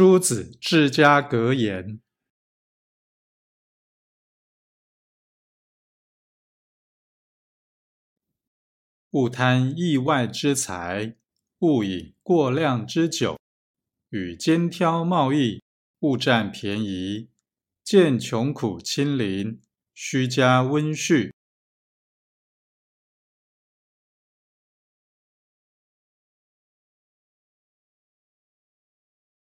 朱子治家格言：勿贪意外之财，勿饮过量之酒，与肩挑贸易，勿占便宜；见穷苦亲邻，须加温煦。